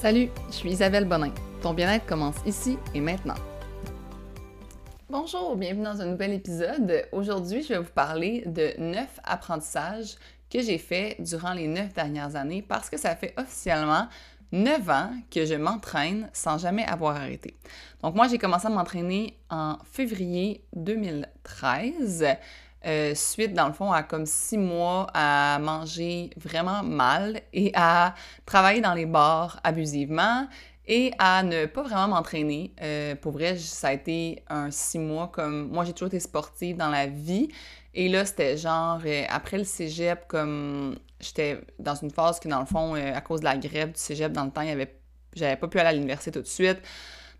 Salut, je suis Isabelle Bonin. Ton bien-être commence ici et maintenant. Bonjour, bienvenue dans un nouvel épisode. Aujourd'hui, je vais vous parler de neuf apprentissages que j'ai fait durant les neuf dernières années parce que ça fait officiellement neuf ans que je m'entraîne sans jamais avoir arrêté. Donc moi, j'ai commencé à m'entraîner en février 2013. Euh, suite, dans le fond, à comme six mois à manger vraiment mal et à travailler dans les bars abusivement et à ne pas vraiment m'entraîner. Euh, pour vrai, ça a été un six mois comme... Moi, j'ai toujours été sportive dans la vie. Et là, c'était genre, euh, après le cégep, comme j'étais dans une phase que, dans le fond, à cause de la grève du cégep, dans le temps, j'avais pas pu aller à l'université tout de suite.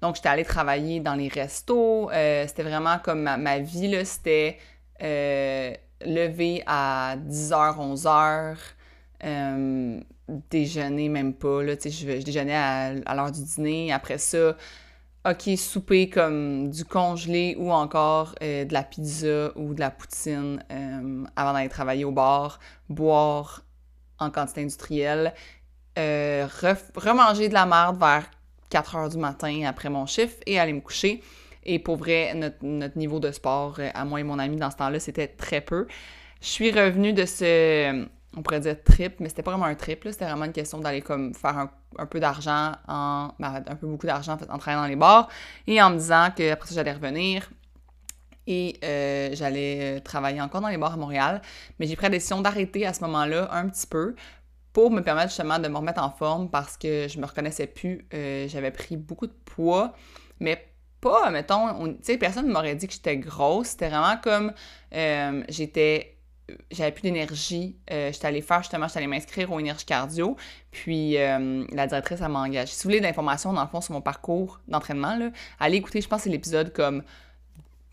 Donc, j'étais allée travailler dans les restos. c'était vraiment comme ma, ma vie, là, c'était euh, lever à 10h, 11h, euh, déjeuner même pas, là, je, je déjeunais à, l'heure du dîner, après ça, ok, souper comme du congelé ou encore euh, de la pizza ou de la poutine avant d'aller travailler au bar, boire en quantité industrielle, remanger de la merde vers 4 h du matin après mon chiffre et aller me coucher. Et pour vrai, notre, niveau de sport, euh, à moi et mon ami dans ce temps-là, c'était très peu. Je suis revenue de ce, on pourrait dire trip, mais c'était pas vraiment un trip, c'était vraiment une question d'aller comme faire un, peu d'argent en, ben, un peu beaucoup d'argent en, fait, en travaillant dans les bars et en me disant que après ça j'allais revenir et euh, j'allais euh, travailler encore dans les bars à Montréal. Mais j'ai pris la décision d'arrêter à ce moment-là un petit peu pour me permettre justement de me remettre en forme parce que je me reconnaissais plus. J'avais pris beaucoup de poids, mais pas, mettons, tu sais, personne ne m'aurait dit que j'étais grosse. C'était vraiment comme, euh, j'étais, j'avais plus d'énergie. Euh, j'étais allée faire, justement, j'étais allée m'inscrire au énergie cardio. Puis euh, la directrice, elle m'a engagée. Si vous voulez d'informations, dans le fond, sur mon parcours d'entraînement, allez écouter, je pense c'est l'épisode comme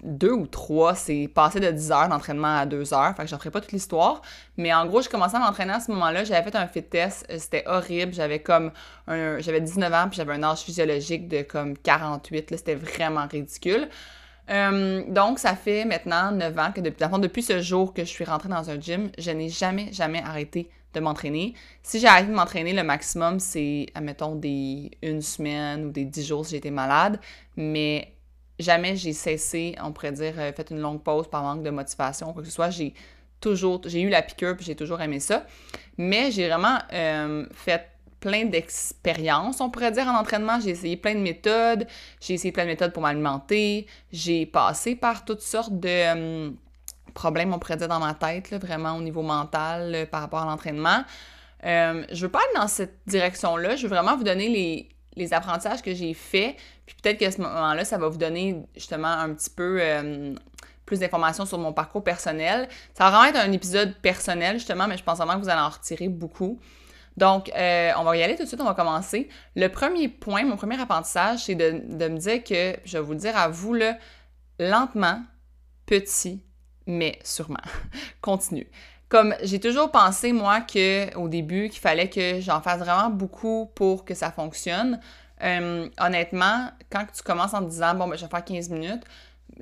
deux ou trois, c'est passé de 10 heures d'entraînement à 2 heures. Fait que je ferai pas toute l'histoire. Mais en gros, j'ai commencé à m'entraîner à ce moment-là. J'avais fait un fit test. Euh, c'était horrible. J'avais comme un, j'avais 19 ans puis j'avais un âge physiologique de comme 48. Là, c'était vraiment ridicule. Euh, donc, ça fait maintenant 9 ans que depuis, depuis ce jour que je suis rentrée dans un gym, je n'ai jamais, jamais arrêté de m'entraîner. Si j'ai arrêté de m'entraîner, le maximum, c'est, admettons, des une semaine ou des 10 jours si été malade. Mais jamais j'ai cessé, on pourrait dire, euh, fait une longue pause par manque de motivation, quoi que ce soit. J'ai toujours, j'ai eu la piqûre, puis j'ai toujours aimé ça. Mais j'ai vraiment euh, fait plein d'expériences, on pourrait dire, en entraînement. J'ai essayé plein de méthodes. J'ai essayé plein de méthodes pour m'alimenter. J'ai passé par toutes sortes de euh, problèmes, on pourrait dire, dans ma tête, vraiment au niveau mental par rapport à l'entraînement. je veux pas aller dans cette direction-là. Je veux vraiment vous donner les, les apprentissages que j'ai faits, puis peut-être qu'à ce moment-là, ça va vous donner justement un petit peu euh, plus d'informations sur mon parcours personnel. Ça va vraiment être un épisode personnel, justement, mais je pense vraiment que vous allez en retirer beaucoup. Donc, euh, on va y aller tout de suite, on va commencer. Le premier point, mon premier apprentissage, c'est de, me dire que, je vais vous le dire à vous, là, lentement, petit, mais sûrement. Continue. Comme j'ai toujours pensé, moi, que au début, qu'il fallait que j'en fasse vraiment beaucoup pour que ça fonctionne. Euh, honnêtement, quand tu commences en te disant, bon, ben, je vais faire 15 minutes,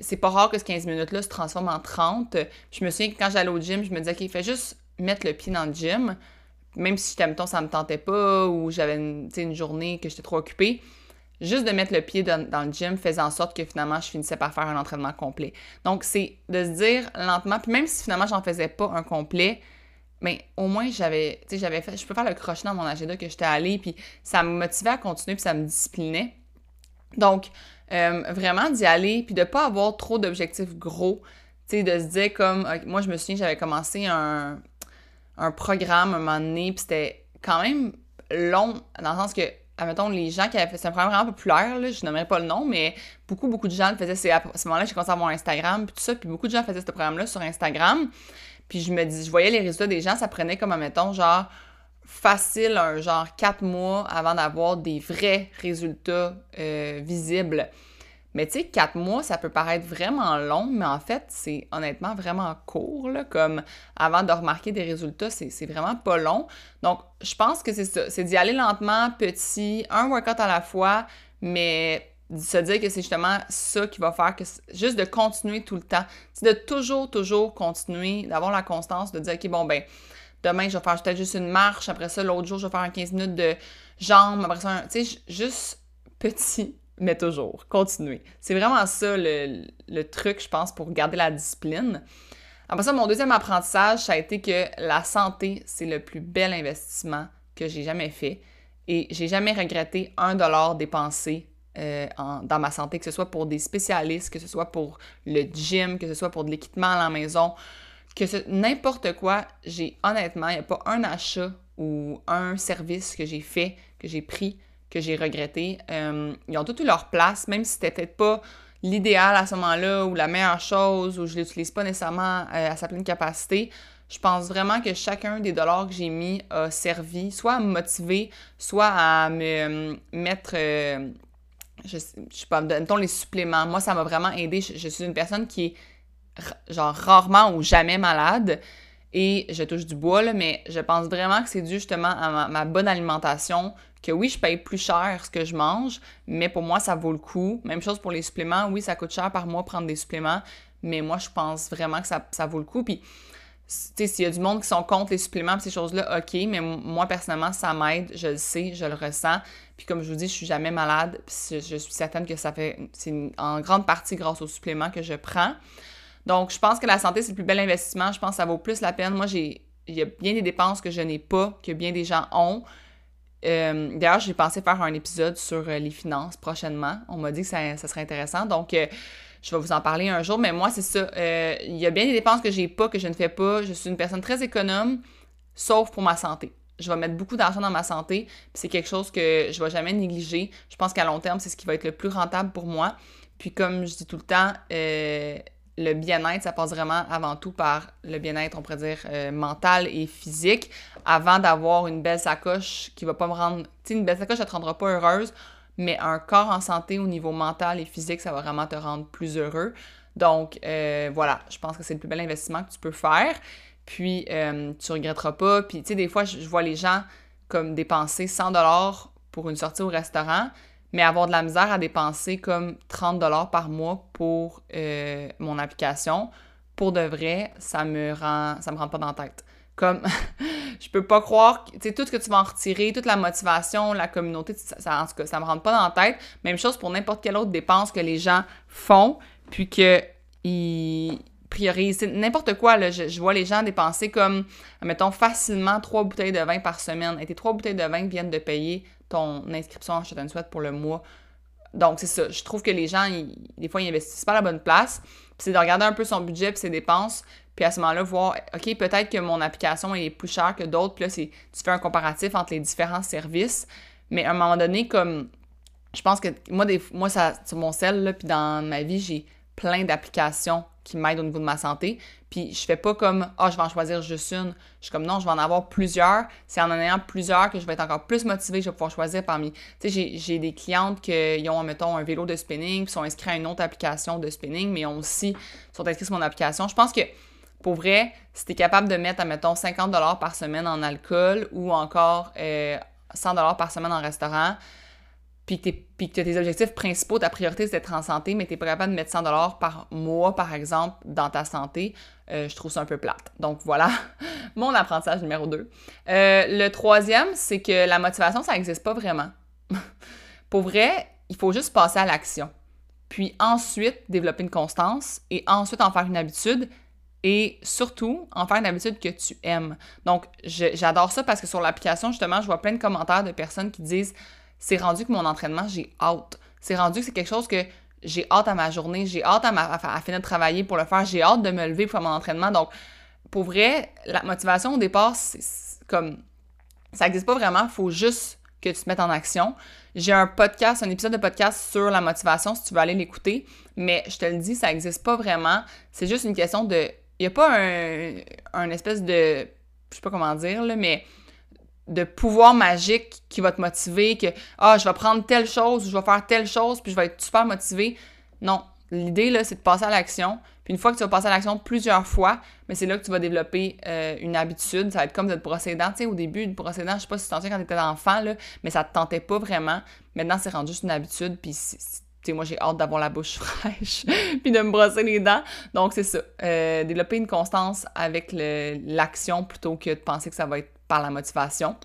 c'est pas rare que ce 15 minutes-là se transforme en 30. Je me souviens que quand j'allais au gym, je me disais, OK, fais juste mettre le pied dans le gym, même si, temps, ça me tentait pas ou j'avais une, une journée que j'étais trop occupée juste de mettre le pied dans, le gym faisait en sorte que finalement je finissais par faire un entraînement complet. Donc c'est de se dire lentement, puis même si finalement j'en faisais pas un complet, mais au moins j'avais, tu sais, j'avais fait, je peux faire le crochet dans mon agenda que j'étais allée, puis ça me motivait à continuer, puis ça me disciplinait. Donc euh, vraiment d'y aller, puis de pas avoir trop d'objectifs gros, tu sais, de se dire comme, moi je me souviens, j'avais commencé un, un programme un moment donné, puis c'était quand même long, dans le sens que admettons, les gens qui avaient fait, c'est un programme vraiment populaire, là, je nommerai pas le nom, mais beaucoup, beaucoup de gens le faisaient. À ce moment-là, j'ai commencé à avoir Instagram, puis tout ça, puis beaucoup de gens faisaient ce programme-là sur Instagram. Puis je me dis, je voyais les résultats des gens, ça prenait comme, admettons, genre, facile, un genre quatre mois avant d'avoir des vrais résultats euh, visibles. Mais tu sais, quatre mois, ça peut paraître vraiment long, mais en fait, c'est honnêtement vraiment court, là, comme avant de remarquer des résultats, c'est vraiment pas long. Donc, je pense que c'est ça, c'est d'y aller lentement, petit, un workout à la fois, mais se dire que c'est justement ça qui va faire que juste de continuer tout le temps, c'est de toujours, toujours continuer, d'avoir la constance, de dire, OK, bon, ben, demain, je vais faire peut-être juste une marche, après ça, l'autre jour, je vais faire un 15 minutes de jambes, après ça, tu sais, juste petit, mais toujours. Continuer. C'est vraiment ça le, le truc, je pense, pour garder la discipline. Après ça, mon deuxième apprentissage, ça a été que la santé, c'est le plus bel investissement que j'ai jamais fait. Et j'ai jamais regretté un dollar dépensé euh, dans ma santé, que ce soit pour des spécialistes, que ce soit pour le gym, que ce soit pour de l'équipement à la maison, que ce n'importe quoi, j'ai honnêtement, il n'y a pas un achat ou un service que j'ai fait, que j'ai pris, que j'ai regretté. Euh, ils ont tous eu leur place, même si c'était peut-être pas l'idéal à ce moment-là ou la meilleure chose ou je l'utilise pas nécessairement euh, à sa pleine capacité. Je pense vraiment que chacun des dollars que j'ai mis a servi soit à me motiver, soit à me euh, mettre, je, je sais pas, mettons les suppléments. Moi, ça m'a vraiment aidé. Je, suis une personne qui est genre rarement ou jamais malade et je touche du bois, là, mais je pense vraiment que c'est dû justement à ma, bonne alimentation, que oui, je paye plus cher ce que je mange, mais pour moi, ça vaut le coup. Même chose pour les suppléments. Oui, ça coûte cher par mois prendre des suppléments, mais moi, je pense vraiment que ça, vaut le coup. Puis, tu sais, s'il y a du monde qui sont contre les suppléments, ces choses-là, OK, mais moi, personnellement, ça m'aide, je le sais, je le ressens. Puis comme je vous dis, je suis jamais malade, je suis certaine que ça fait, c'est en grande partie grâce aux suppléments que je prends. Donc, je pense que la santé, c'est le plus bel investissement. Je pense que ça vaut plus la peine. Moi, j'ai, il y a bien des dépenses que je n'ai pas, que bien des gens ont. Euh, d'ailleurs, j'ai pensé faire un épisode sur euh, les finances prochainement. On m'a dit que ça, serait intéressant. Donc, euh, je vais vous en parler un jour. Mais moi, c'est ça. il y a bien des dépenses que j'ai pas, que je ne fais pas. Je suis une personne très économe, sauf pour ma santé. Je vais mettre beaucoup d'argent dans ma santé. C'est quelque chose que je ne vais jamais négliger. Je pense qu'à long terme, c'est ce qui va être le plus rentable pour moi. Puis comme je dis tout le temps, le bien-être, ça passe vraiment avant tout par le bien-être, on pourrait dire, euh, mental et physique, avant d'avoir une belle sacoche qui va pas me rendre... Tu sais, une belle sacoche, ça te rendra pas heureuse, mais un corps en santé au niveau mental et physique, ça va vraiment te rendre plus heureux. Donc, euh, voilà, je pense que c'est le plus bel investissement que tu peux faire. Puis, euh, tu regretteras pas. Puis, tu sais, des fois, je, vois les gens comme dépenser 100 dollars pour une sortie au restaurant, mais avoir de la misère à dépenser comme 30 dollars par mois pour euh, mon application, pour de vrai, ça me rend ça me rend pas dans la tête. Comme je peux pas croire, tu sais tout ce que tu vas en retirer, toute la motivation, la communauté, ça, en tout cas, ça me rentre pas dans la tête. Même chose pour n'importe quelle autre dépense que les gens font, puis que ils priorisent n'importe quoi là, je, vois les gens dépenser comme mettons facilement trois bouteilles de vin par semaine et tes trois bouteilles de vin viennent de payer ton inscription à Shot Sweat pour le mois. Donc, c'est ça. Je trouve que les gens, des fois, ils investissent pas à la bonne place. c'est de regarder un peu son budget et ses dépenses. Puis à ce moment-là, voir, OK, peut-être que mon application est plus chère que d'autres. Puis là, tu fais un comparatif entre les différents services. Mais à un moment donné, comme je pense que moi, moi ça, sur mon là, puis dans ma vie, j'ai plein d'applications qui m'aident au niveau de ma santé. Puis je fais pas comme ah, je vais en choisir juste une. Je suis comme non, je vais en avoir plusieurs. C'est en en ayant plusieurs que je vais être encore plus motivée, je vais pouvoir choisir parmi. Tu sais, j'ai des clientes qui ont, mettons, un vélo de spinning, puis sont inscrits à une autre application de spinning, mais ont aussi sont inscrits sur mon application. Je pense que pour vrai, si tu es capable de mettre, mettons, 50 par semaine en alcool ou encore euh, 100 par semaine en restaurant, puis que, as tes objectifs principaux, ta priorité, c'est d'être en santé, mais tu n'es pas capable de mettre 100 par mois, par exemple, dans ta santé, euh, je trouve ça un peu plate. Donc voilà, mon apprentissage numéro 2. Euh, le troisième, c'est que la motivation, ça n'existe pas vraiment. Pour vrai, il faut juste passer à l'action. Puis ensuite, développer une constance et ensuite en faire une habitude et surtout en faire une habitude que tu aimes. Donc, j'adore ça parce que sur l'application, justement, je vois plein de commentaires de personnes qui disent c'est rendu que mon entraînement, j'ai hâte. C'est rendu que c'est quelque chose que j'ai hâte à ma journée, j'ai hâte à, ma, finir de travailler pour le faire, j'ai hâte de me lever pour faire mon entraînement. Donc, pour vrai, la motivation au départ, c'est comme ça n'existe pas vraiment, il faut juste que tu te mettes en action. J'ai un podcast, un épisode de podcast sur la motivation si tu veux aller l'écouter, mais je te le dis, ça n'existe pas vraiment. C'est juste une question de. Il n'y a pas un, un espèce de. Je sais pas comment dire, là, mais de pouvoir magique qui va te motiver, que ah, je vais prendre telle chose je vais faire telle chose, puis je vais être super motivé. Non. L'idée, là, c'est de passer à l'action. Puis une fois que tu vas passer à l'action plusieurs fois, mais c'est là que tu vas développer euh, une habitude. Ça va être comme de te brosser. Tu sais, au début, de brosser je sais pas si tu t'en quand tu étais enfant, là, mais ça te tentait pas vraiment. Maintenant, c'est rendu juste une habitude. Puis, tu sais, moi, j'ai hâte d'avoir la bouche fraîche, puis de me brosser les dents. Donc, c'est ça. Euh, développer une constance avec l'action plutôt que de penser que ça va être par la motivation.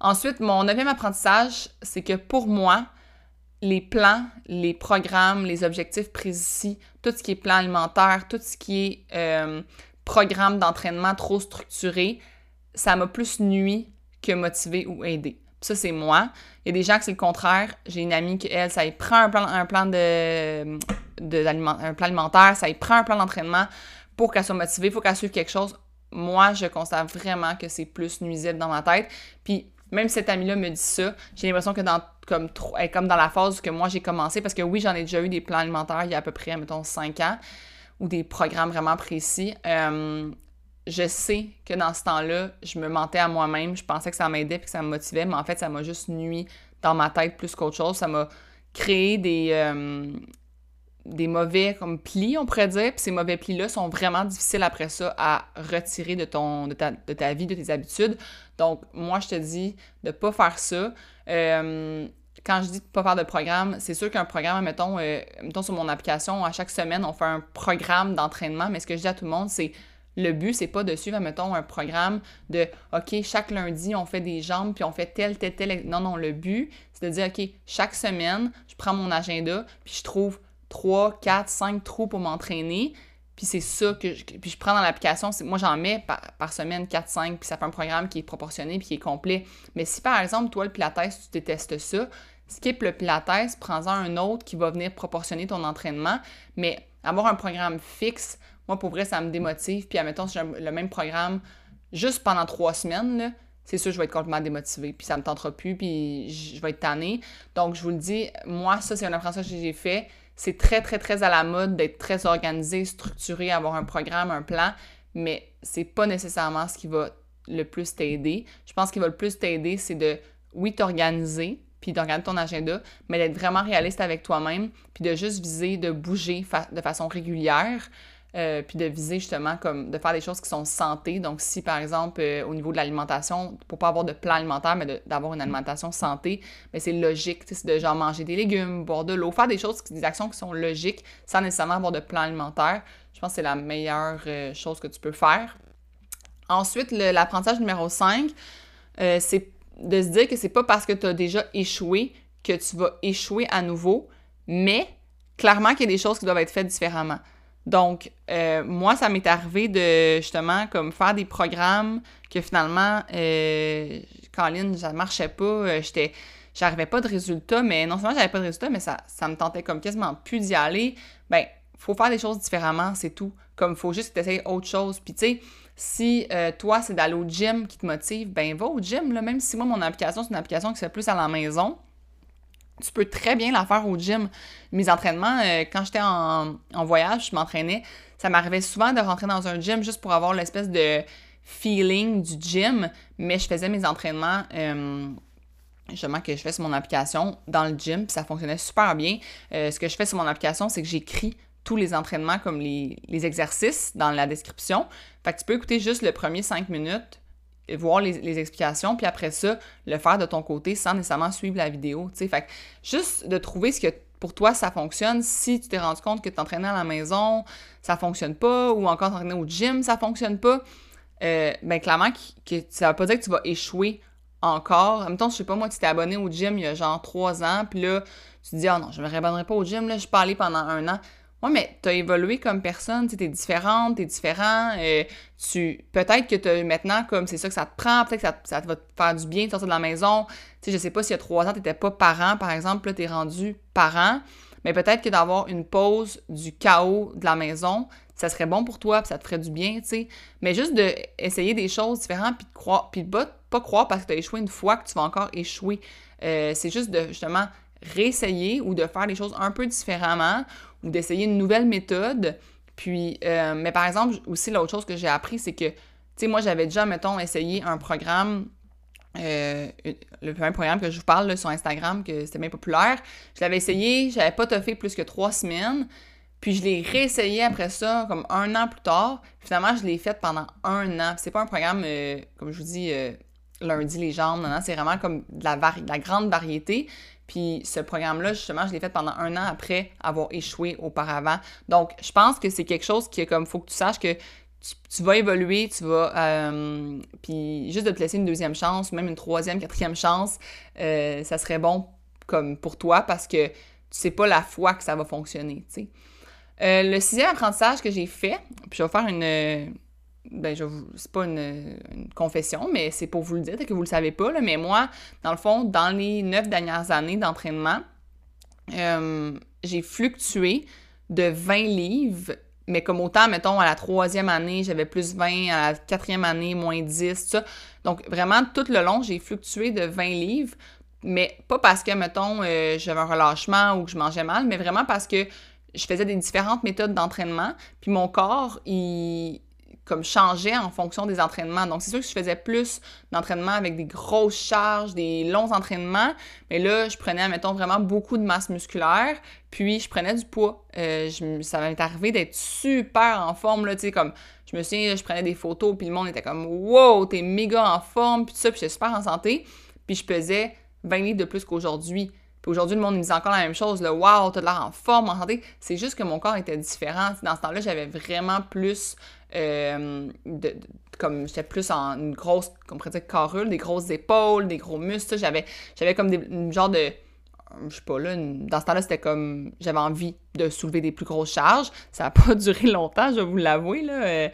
Ensuite, mon neuvième apprentissage, c'est que pour moi, les plans, les programmes, les objectifs précis, tout ce qui est plan alimentaire, tout ce qui est euh, programme d'entraînement trop structuré, ça m'a plus nuit que motivé ou aidé. Ça, c'est moi. Il y a des gens que c'est le contraire. J'ai une amie qui, elle, ça y prend un plan, un plan de, de un plan alimentaire, ça y prend un plan d'entraînement pour qu'elle soit motivée, il faut qu'elle suive quelque chose. Moi, je constate vraiment que c'est plus nuisible dans ma tête. Puis même cette amie-là me dit ça, j'ai l'impression que dans comme comme dans la phase que moi j'ai commencé parce que oui, j'en ai déjà eu des plans alimentaires il y a à peu près mettons 5 ans ou des programmes vraiment précis. Euh, je sais que dans ce temps-là, je me mentais à moi-même, je pensais que ça m'aidait et que ça me motivait, mais en fait, ça m'a juste nuit dans ma tête plus qu'autre chose. Ça m'a créé des, euh, des mauvais comme plis, on pourrait dire. Puis ces mauvais plis-là sont vraiment difficiles après ça à retirer de, ton, de, ta, de ta vie, de tes habitudes. Donc, moi, je te dis de pas faire ça. Euh, quand je dis de pas faire de programme, c'est sûr qu'un programme, mettons, euh, mettons sur mon application, à chaque semaine, on fait un programme d'entraînement. Mais ce que je dis à tout le monde, c'est le but, c'est pas de suivre, mettons, un programme de OK, chaque lundi, on fait des jambes, puis on fait tel, tel, tel. Non, non, le but, c'est de dire OK, chaque semaine, je prends mon agenda, puis je trouve 3, 4, 5 trous pour m'entraîner. Puis c'est ça que je, puis je prends dans l'application, moi j'en mets par, semaine 4 5 puis ça fait un programme qui est proportionné puis qui est complet. Mais si par exemple toi le pilates tu détestes ça, skip le pilates, prends-en un autre qui va venir proportionner ton entraînement, mais avoir un programme fixe, moi pour vrai ça me démotive puis admettons si j'ai le même programme juste pendant trois semaines c'est sûr je vais être complètement démotivée puis ça me tentera plus puis je vais être tannée. Donc je vous le dis, moi ça c'est un apprentissage que j'ai fait c'est très, très, très à la mode d'être très organisé, structuré, avoir un programme, un plan, mais c'est pas nécessairement ce qui va le plus t'aider. Je pense qu'il va le plus t'aider, c'est de, oui, t'organiser, puis d'organiser ton agenda, mais d'être vraiment réaliste avec toi-même, puis de juste viser de bouger de façon régulière, euh, puis de viser justement comme de faire des choses qui sont santé. Donc, si par exemple, euh, au niveau de l'alimentation, pour pas avoir de plan alimentaire, mais d'avoir une alimentation santé, mais c'est logique, c'est de genre manger des légumes, boire de l'eau, faire des choses, des actions qui sont logiques sans nécessairement avoir de plan alimentaire. Je pense que c'est la meilleure euh, chose que tu peux faire. Ensuite, l'apprentissage numéro 5, c'est de se dire que c'est pas parce que tu as déjà échoué que tu vas échouer à nouveau, mais clairement qu'il y a des choses qui doivent être faites différemment. Donc, euh, moi, ça m'est arrivé de justement comme faire des programmes que finalement, euh, ça marchait pas, euh, j'arrivais pas de résultats, mais non seulement j'avais pas de résultats, mais ça, ça me tentait comme quasiment plus d'y aller. Ben, faut faire des choses différemment, c'est tout. Comme faut juste essayer autre chose. Puis tu sais, si euh, toi, c'est d'aller au gym qui te motive, ben va au gym, là, même si moi, mon application, c'est une application qui se fait plus à la maison tu peux très bien la faire au gym. Mes entraînements, euh, quand j'étais en, voyage, je m'entraînais, ça m'arrivait souvent de rentrer dans un gym juste pour avoir l'espèce de feeling du gym, mais je faisais mes entraînements euh, justement que je fais sur mon application dans le gym, puis ça fonctionnait super bien. Euh, ce que je fais sur mon application, c'est que j'écris tous les entraînements comme les, les, exercices dans la description. Fait que tu peux écouter juste le premier 5 minutes voir les, explications, puis après ça, le faire de ton côté sans nécessairement suivre la vidéo. Fait juste de trouver ce que pour toi ça fonctionne. Si tu t'es rendu compte que t'entraînais à la maison, ça fonctionne pas, ou encore t'entraîner au gym, ça fonctionne pas, euh, ben clairement, que, ça veut pas dire que tu vas échouer encore. En même temps, je sais pas, moi, tu t'es abonné au gym il y a genre trois ans, puis là, tu te dis, ah non, je me réabonnerai pas au gym, là, je suis pas allé pendant un an. Ouais, mais tu as évolué comme personne, tu es différente, tu es différent. Euh, tu, peut-être que tu maintenant, comme c'est ça que ça te prend, peut-être que ça, ça, va te faire du bien de sortir de la maison. Tu sais, je sais pas s'il y a trois ans, tu n'étais pas parent, par exemple, là, tu es rendu parent. Mais peut-être que d'avoir une pause du chaos de la maison, ça serait bon pour toi, puis ça te ferait du bien, tu sais. Mais juste d'essayer des choses différentes, puis de croire, puis de pas, croire parce que tu as échoué une fois que tu vas encore échouer. Euh, c'est juste de, justement, réessayer ou de faire les choses un peu différemment ou d'essayer une nouvelle méthode. Puis, euh, mais par exemple, aussi, l'autre chose que j'ai appris, c'est que, tu sais, moi, j'avais déjà, mettons, essayé un programme, euh, le premier programme que je vous parle sur Instagram, que c'était bien populaire. Je l'avais essayé, j'avais pas toffé plus que trois semaines. Puis je l'ai réessayé après ça, comme un an plus tard. Finalement, je l'ai fait pendant un an. C'est pas un programme, euh, comme je vous dis, lundi les jambes, non, non, c'est vraiment comme de la, de la grande variété. Puis ce programme-là, justement, je l'ai fait pendant un an après avoir échoué auparavant. Donc, je pense que c'est quelque chose qui est comme, faut que tu saches que tu, vas évoluer, tu vas... Euh, puis juste de te laisser une deuxième chance, même une troisième, quatrième chance, euh, ça serait bon comme pour toi parce que tu sais pas la fois que ça va fonctionner. Euh, le sixième apprentissage que j'ai fait, puis je vais faire une... Ben, je c'est pas une, confession, mais c'est pour vous le dire, que vous le savez pas, là, mais moi, dans le fond, dans les neuf dernières années d'entraînement, j'ai fluctué de 20 livres mais comme autant, mettons, à la troisième année, j'avais plus 20, à la quatrième année, moins 10, ça. Donc, vraiment, tout le long, j'ai fluctué de 20 livres, mais pas parce que, mettons, euh, j'avais un relâchement ou que je mangeais mal, mais vraiment parce que je faisais des différentes méthodes d'entraînement, puis mon corps, il, comme changeait en fonction des entraînements. Donc, c'est sûr que je faisais plus d'entraînements avec des grosses charges, des longs entraînements, mais là, je prenais, mettons, vraiment beaucoup de masse musculaire, puis je prenais du poids. Euh, je, ça m'est arrivé d'être super en forme, là, tu sais, comme, je me souviens, je prenais des photos, puis le monde était comme « Wow, t'es méga en forme », puis tout ça, puis j'étais super en santé, puis je pesais 20 livres de plus qu'aujourd'hui. Puis aujourd'hui, le monde me dit encore la même chose, le wow, t'as l'air en forme, en santé. C'est juste que mon corps était différent. Dans ce temps-là, j'avais vraiment plus euh, comme j'étais plus en une grosse, comme on dire, carrure, des grosses épaules, des gros muscles. J'avais, j'avais comme des, une genre de. Je sais pas, là, dans ce temps-là, c'était comme. J'avais envie de soulever des plus grosses charges. Ça n'a pas duré longtemps, je vais vous l'avouer, là. Euh,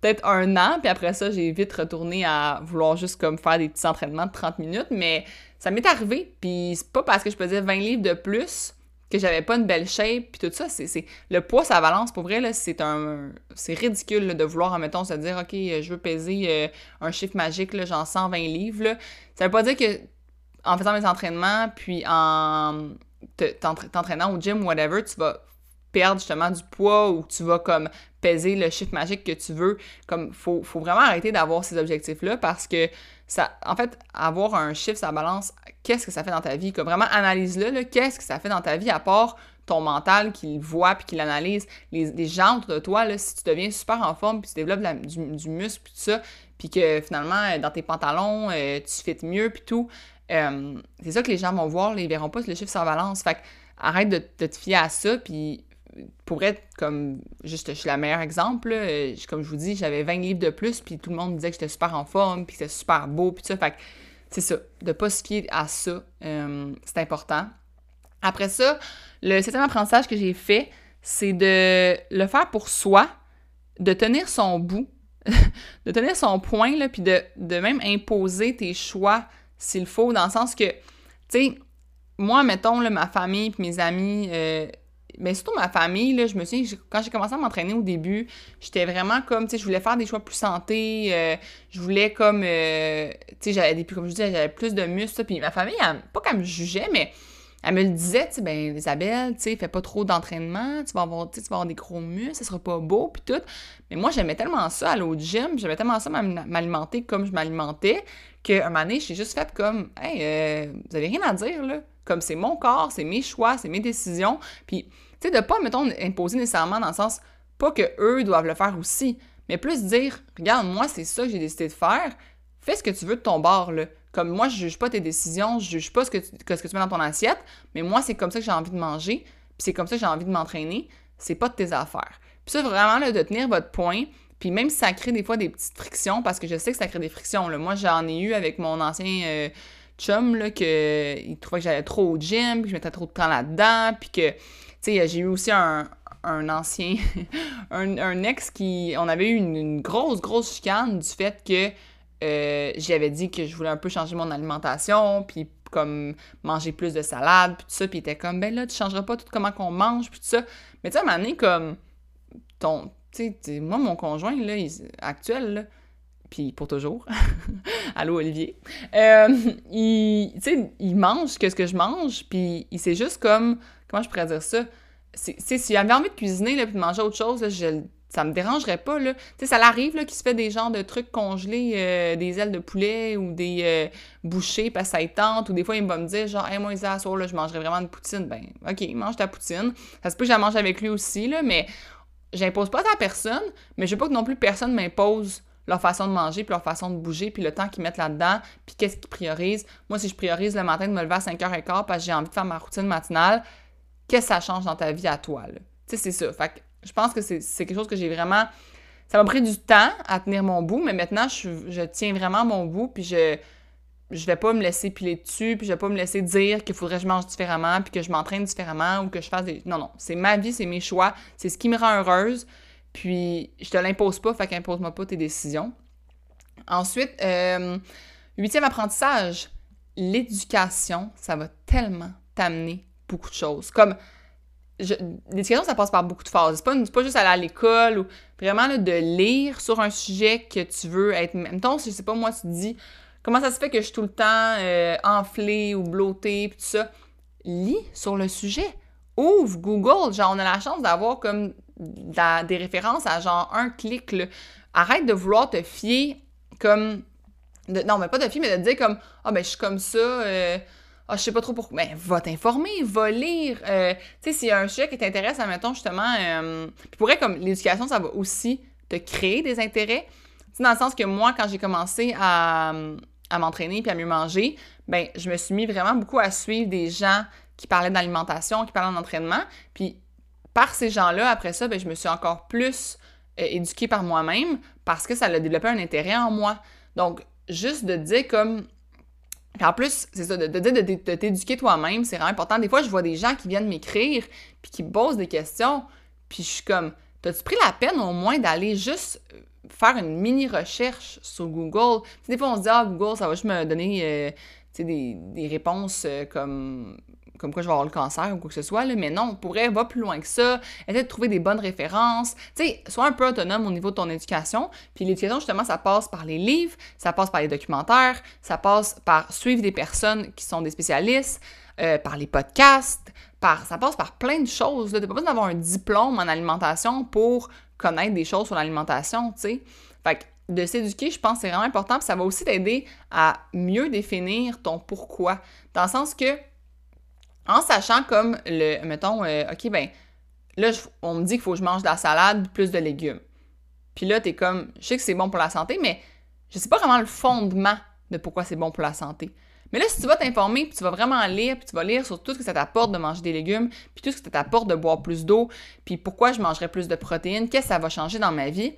peut-être un an, puis après ça, j'ai vite retourné à vouloir juste comme faire des petits entraînements de 30 minutes, mais ça m'est arrivé, puis c'est pas parce que je pesais 20 livres de plus que j'avais pas une belle shape, puis tout ça, c'est... Le poids, ça balance, pour vrai, là, c'est un... C'est ridicule, de vouloir, admettons, se dire, OK, je veux peser euh, un chiffre magique, là, genre 120 livres. Ça veut pas dire que, en faisant mes entraînements, puis en t'entraînant au gym, whatever, tu vas perdre justement du poids ou tu vas comme peser le chiffre magique que tu veux. Comme, faut, faut vraiment arrêter d'avoir ces objectifs-là parce que en fait, avoir un chiffre, ça balance, qu'est-ce que ça fait dans ta vie? Vraiment, analyse-le, qu'est-ce que ça fait dans ta vie à part ton mental qui le voit puis qui l'analyse. Les, gens autour de toi, si tu deviens super en forme puis tu développes du, muscle puis tout ça, puis que finalement, dans tes pantalons, euh, tu fites mieux puis tout, euh, c'est ça que les gens vont voir, ils verront pas le chiffre ça balance. Fait que arrête de, de te fier à ça puis pour être comme, juste, je suis la meilleure exemple, comme je vous dis, j'avais 20 livres de plus, puis tout le monde me disait que j'étais super en forme, puis que c'était super beau, puis ça. Fait c'est ça, de pas se fier à ça, euh, c'est important. Après ça, le septième apprentissage que j'ai fait, c'est de le faire pour soi, de tenir son bout, de tenir son point, là, puis de, même imposer tes choix s'il faut, dans le sens que, tu sais, moi, mettons, ma famille puis mes amis, euh, mais surtout ma famille, là, je me souviens, quand j'ai commencé à m'entraîner au début, j'étais vraiment comme, tu sais, je voulais faire des choix plus santé, euh, je voulais comme, euh, tu sais, j'avais comme je disais, j'avais plus de muscles, puis ma famille, pas qu'elle me jugeait, mais elle me le disait, tu sais, ben, Isabelle, tu sais, fais pas trop d'entraînement, tu vas avoir, tu vas avoir des gros muscles, ça sera pas beau, puis tout. Mais moi, j'aimais tellement ça, aller au gym, j'aimais tellement ça m'alimenter comme je m'alimentais, qu'un moment donné, j'ai juste fait comme, hey, euh, vous avez rien à dire, là. Comme c'est mon corps, c'est mes choix, c'est mes décisions, puis tu sais, de pas, mettons, imposer nécessairement dans le sens, pas que eux doivent le faire aussi, mais plus dire, regarde, moi, c'est ça que j'ai décidé de faire, fais ce que tu veux de ton bord, là. Comme moi, je juge pas tes décisions, je juge pas ce que tu, ce que tu mets dans ton assiette, mais moi, c'est comme ça que j'ai envie de manger, puis c'est comme ça que j'ai envie de m'entraîner, c'est pas de tes affaires. Puis ça, vraiment, là, de tenir votre point, puis même si ça crée des fois des petites frictions, parce que je sais que ça crée des frictions. Moi, j'en ai eu avec mon ancien euh, chum, là, que il trouvait que j'allais trop au gym, que je mettais trop de temps là-dedans, puis que sais, j'ai eu aussi un, ancien, un, ex qui, on avait eu une, grosse, grosse chicane du fait que euh, j'avais dit que je voulais un peu changer mon alimentation, puis comme manger plus de salade, puis tout ça, puis il était comme, ben là, tu changeras pas tout comment qu'on mange, puis tout ça. Mais tu sais, à un moment donné, comme, ton, tu sais, moi, mon conjoint, là, actuel, là, puis pour toujours, allô Olivier, euh, il, il mange que, ce que je mange, puis il sait juste comme comment je pourrais dire ça? C'est, s'il avait envie de cuisiner là, puis de manger autre chose, là, je, ça me dérangerait pas. Là. sais, ça l'arrive qu'il se fait des genres de trucs congelés, euh, des ailes de poulet ou des euh, bouchées parce que ça tente. Ou des fois, il va me dire genre, hey, moi, Isa, soir, là, je mangerais vraiment une poutine. Ben, OK, mange ta poutine. Ça se peut que je la mange avec lui aussi, là, mais j'impose pas à personne, mais je veux pas que non plus personne m'impose leur façon de manger, puis leur façon de bouger, puis le temps qu'ils mettent là-dedans, puis qu'est-ce qu'ils priorisent. Moi, si je priorise le matin de me lever à 5h15 parce que j'ai envie de faire ma routine matinale, que ça change dans ta vie à toi? Tu sais, c'est ça. Fait que je pense que c'est quelque chose que j'ai vraiment ça m'a pris du temps à tenir mon bout, mais maintenant, je, tiens vraiment mon bout, puis je, je vais pas me laisser piler dessus, puis je vais pas me laisser dire qu'il faudrait que je mange différemment, puis que je m'entraîne différemment, ou que je fasse des... Non, non, c'est ma vie, c'est mes choix, c'est ce qui me rend heureuse, puis je te l'impose pas, fait qu'impose-moi pas tes décisions. Ensuite, euh, huitième apprentissage, l'éducation, ça va tellement t'amener beaucoup de choses. Comme l'éducation, ça passe par beaucoup de phases. C'est pas, pas juste aller à l'école ou vraiment de lire sur un sujet que tu veux être. Même temps, je sais pas, moi, tu te dis comment ça se fait que je suis tout le temps euh, enflé ou blottée, pis tout ça. Lis sur le sujet. Ouvre Google. Genre, on a la chance d'avoir comme des références à genre un clic. Arrête de vouloir te fier comme. non, mais pas de fier, mais de dire comme Ah, ben, je suis comme ça. Euh, ah, je sais pas trop pourquoi. Mais va t'informer, va lire. Euh, tu sais, s'il y a un sujet qui t'intéresse, admettons justement. Euh, puis pourrait, comme l'éducation, ça va aussi te créer des intérêts. Dans le sens que moi, quand j'ai commencé à, à m'entraîner puis à mieux manger, ben, je me suis mis vraiment beaucoup à suivre des gens qui parlaient d'alimentation, qui parlaient d'entraînement. Puis par ces gens-là, après ça, ben, je me suis encore plus euh, éduquée par moi-même parce que ça a développé un intérêt en moi. Donc, juste de dire comme en plus, c'est ça, de, de, t'éduquer toi-même, c'est vraiment important. Des fois, je vois des gens qui viennent m'écrire, puis qui posent des questions, puis je suis comme, t'as-tu pris la peine au moins d'aller juste euh, faire une mini-recherche sur Google? des fois, on se dit, ah, Google, ça va juste me donner euh, des, des, réponses euh, comme comme quoi je vais avoir le cancer ou quoi que ce soit, là, mais non, on pourrait va plus loin que ça, essayer de trouver des bonnes références, tu sais, sois un peu autonome au niveau de ton éducation, puis l'éducation, justement, ça passe par les livres, ça passe par les documentaires, ça passe par suivre des personnes qui sont des spécialistes, euh, par les podcasts, par, ça passe par plein de choses, Tu n'as pas besoin d'avoir un diplôme en alimentation pour connaître des choses sur l'alimentation, tu sais. Fait que de s'éduquer, je pense que c'est vraiment important, puis ça va aussi t'aider à mieux définir ton pourquoi, dans le sens que en sachant comme le, mettons, euh, OK, ben là, on me dit qu'il faut que je mange de la salade, plus de légumes. Puis là, t'es comme, je sais que c'est bon pour la santé, mais je sais pas vraiment le fondement de pourquoi c'est bon pour la santé. Mais là, si tu vas t'informer, puis tu vas vraiment lire, puis tu vas lire sur tout ce que ça t'apporte de manger des légumes, puis tout ce que ça t'apporte de boire plus d'eau, puis pourquoi je mangerais plus de protéines, qu'est-ce que ça va changer dans ma vie,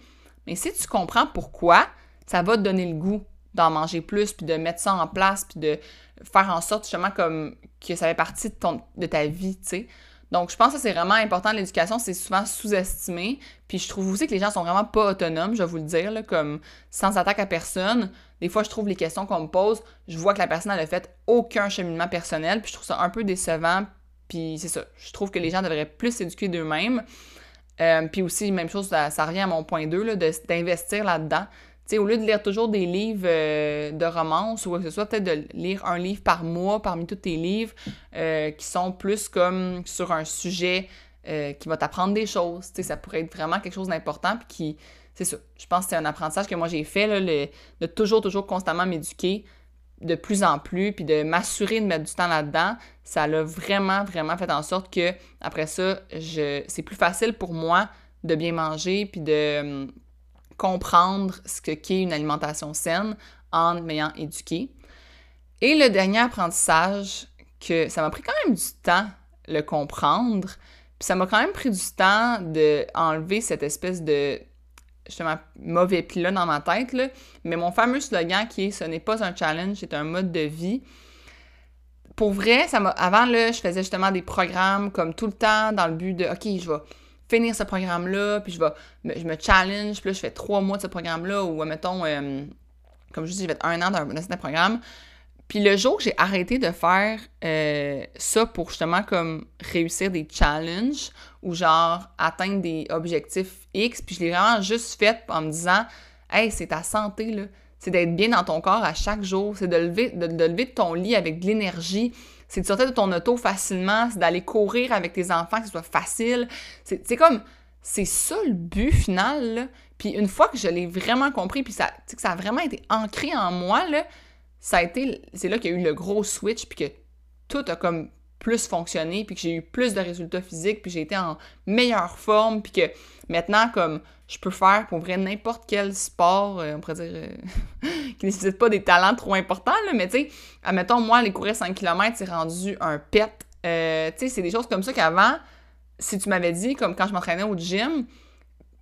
mais si tu comprends pourquoi, ça va te donner le goût d'en manger plus, puis de mettre ça en place, puis de faire en sorte justement comme que ça fait partie de, ton, de ta vie, tu sais. Donc, je pense que c'est vraiment important. L'éducation, c'est souvent sous-estimé. Puis je trouve aussi que les gens sont vraiment pas autonomes, je vais vous le dire, là, comme sans attaque à personne. Des fois, je trouve les questions qu'on me pose, je vois que la personne, n'a fait aucun cheminement personnel. Puis je trouve ça un peu décevant. Puis c'est ça. Je trouve que les gens devraient plus s'éduquer d'eux-mêmes. Euh, puis aussi, même chose, ça, ça, revient à mon point 2, d'investir là-dedans au lieu de lire toujours des livres euh, de romance ou quoi que ce soit, peut-être de lire un livre par mois parmi tous tes livres euh, qui sont plus comme sur un sujet euh, qui va t'apprendre des choses. ça pourrait être vraiment quelque chose d'important puis qui. C'est ça. Je pense que c'est un apprentissage que moi j'ai fait, là, de toujours, toujours constamment m'éduquer de plus en plus, puis de m'assurer de mettre du temps là-dedans, ça l'a vraiment, vraiment fait en sorte que, après ça, je, c'est plus facile pour moi de bien manger, puis de, comprendre ce qu'est une alimentation saine en m'ayant éduqué. Et le dernier apprentissage, que ça m'a pris quand même du temps le comprendre, puis ça m'a quand même pris du temps d'enlever cette espèce de justement mauvais pli dans ma tête, mais mon fameux slogan qui est ce n'est pas un challenge, c'est un mode de vie. Pour vrai, ça m'a avant je faisais justement des programmes comme tout le temps dans le but de OK, je vais finir ce programme-là, puis je vais je me challenge, puis là, je fais trois mois de ce programme-là, ou mettons, euh, comme je dis, je vais être un an dans, un programme. Puis le jour que j'ai arrêté de faire euh, ça pour justement comme réussir des challenges ou genre atteindre des objectifs X, puis je l'ai vraiment juste fait en me disant Hey, c'est ta santé, là. C'est d'être bien dans ton corps à chaque jour, c'est de lever, de, de lever de ton lit avec de l'énergie, c'est de sortir de ton auto facilement, c'est d'aller courir avec tes enfants, que ce soit facile. C'est comme, c'est ça le but final, là. Puis une fois que je l'ai vraiment compris, puis ça, que ça a vraiment été ancré en moi, là, ça a été, c'est là qu'il y a eu le gros switch, puis que tout a comme plus fonctionné, puis que j'ai eu plus de résultats physiques, puis j'ai été en meilleure forme, puis que maintenant, comme je peux faire pour vrai n'importe quel sport, euh, on pourrait dire, euh, qui nécessite pas des talents trop importants, là, mais tu sais, admettons, moi, les courir 5 km, c'est rendu un pet. Euh, tu sais, c'est des choses comme ça qu'avant, si tu m'avais dit, comme quand je m'entraînais au gym,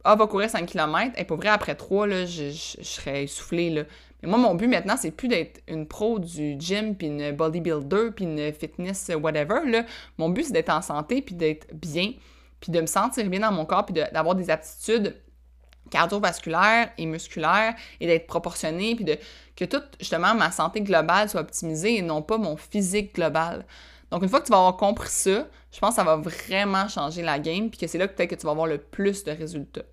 ah, va courir 5 km. Et pour vrai, après 3, là, je, je, serais essoufflée, là. Mais moi, mon but maintenant, c'est plus d'être une pro du gym, puis une bodybuilder, puis une fitness whatever, là. Mon but, c'est d'être en santé, puis d'être bien, puis de me sentir bien dans mon corps, puis d'avoir des aptitudes cardiovasculaires et musculaires, et d'être proportionné, puis de que toute, justement, ma santé globale soit optimisée et non pas mon physique global. Donc, une fois que tu vas avoir compris ça, je pense que ça va vraiment changer la game, puis que c'est là que peut-être que tu vas avoir le plus de résultats.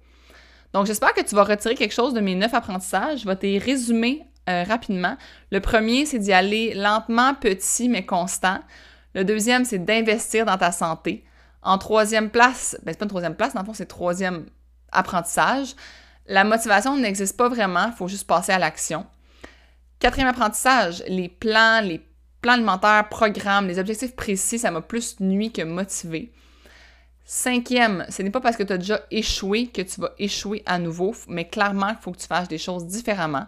Donc, j'espère que tu vas retirer quelque chose de mes neuf apprentissages. Je vais te résumer euh, rapidement. Le premier, c'est d'y aller lentement, petit, mais constant. Le deuxième, c'est d'investir dans ta santé. En troisième place, ben, c'est pas une troisième place, dans le fond, c'est troisième apprentissage. La motivation n'existe pas vraiment, il faut juste passer à l'action. Quatrième apprentissage, les plans, les plans alimentaires, programmes, les objectifs précis, ça m'a plus nuit que motivé. Cinquième, ce n'est pas parce que tu as déjà échoué que tu vas échouer à nouveau, mais clairement, il faut que tu fasses des choses différemment.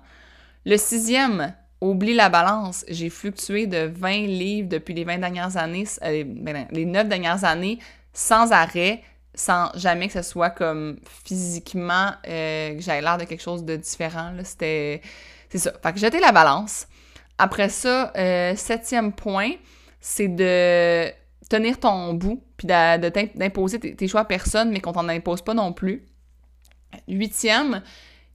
Le sixième, oublie la balance. J'ai fluctué de 20 livres depuis les 20 dernières années, euh, ben, les 9 dernières années, sans arrêt, sans jamais que ce soit comme physiquement euh, que j'aille l'air de quelque chose de différent. C'était. C'est ça. Fait que jeter la balance. Après ça, euh, septième point, c'est de tenir ton bout, puis d'imposer tes, choix à personne, mais qu'on t'en impose pas non plus. Huitième,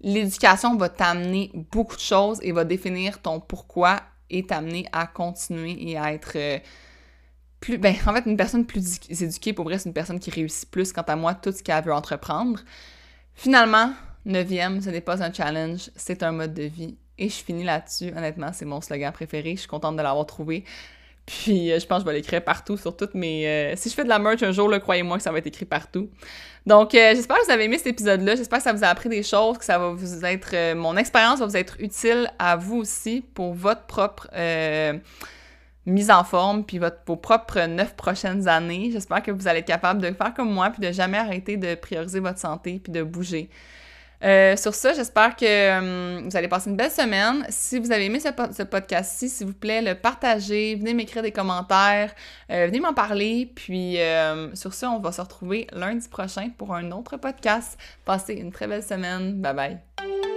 l'éducation va t'amener beaucoup de choses et va définir ton pourquoi et t'amener à continuer et à être euh, plus. Ben, en fait, une personne plus éduquée, pour vrai, c'est une personne qui réussit plus, quant à moi, tout ce qu'elle veut entreprendre. Finalement, neuvième, ce n'est pas un challenge, c'est un mode de vie. Et je finis là-dessus. Honnêtement, c'est mon slogan préféré. Je suis contente de l'avoir trouvé. Puis euh, je pense que je vais l'écrire partout sur toutes mes. Euh, si je fais de la merch un jour, croyez-moi que ça va être écrit partout. Donc euh, j'espère que vous avez aimé cet épisode-là. J'espère que ça vous a appris des choses, que ça va vous être. mon expérience va vous être utile à vous aussi pour votre propre mise en forme, puis vos propres neuf prochaines années. J'espère que vous allez être capable de faire comme moi, puis de jamais arrêter de prioriser votre santé, puis de bouger. Euh, sur ça, j'espère que hum, vous allez passer une belle semaine. Si vous avez aimé ce, podcast-ci, s'il vous plaît, le partagez, venez m'écrire des commentaires, euh, venez m'en parler. Puis euh, sur ça, on va se retrouver lundi prochain pour un autre podcast. Passez une très belle semaine. Bye bye.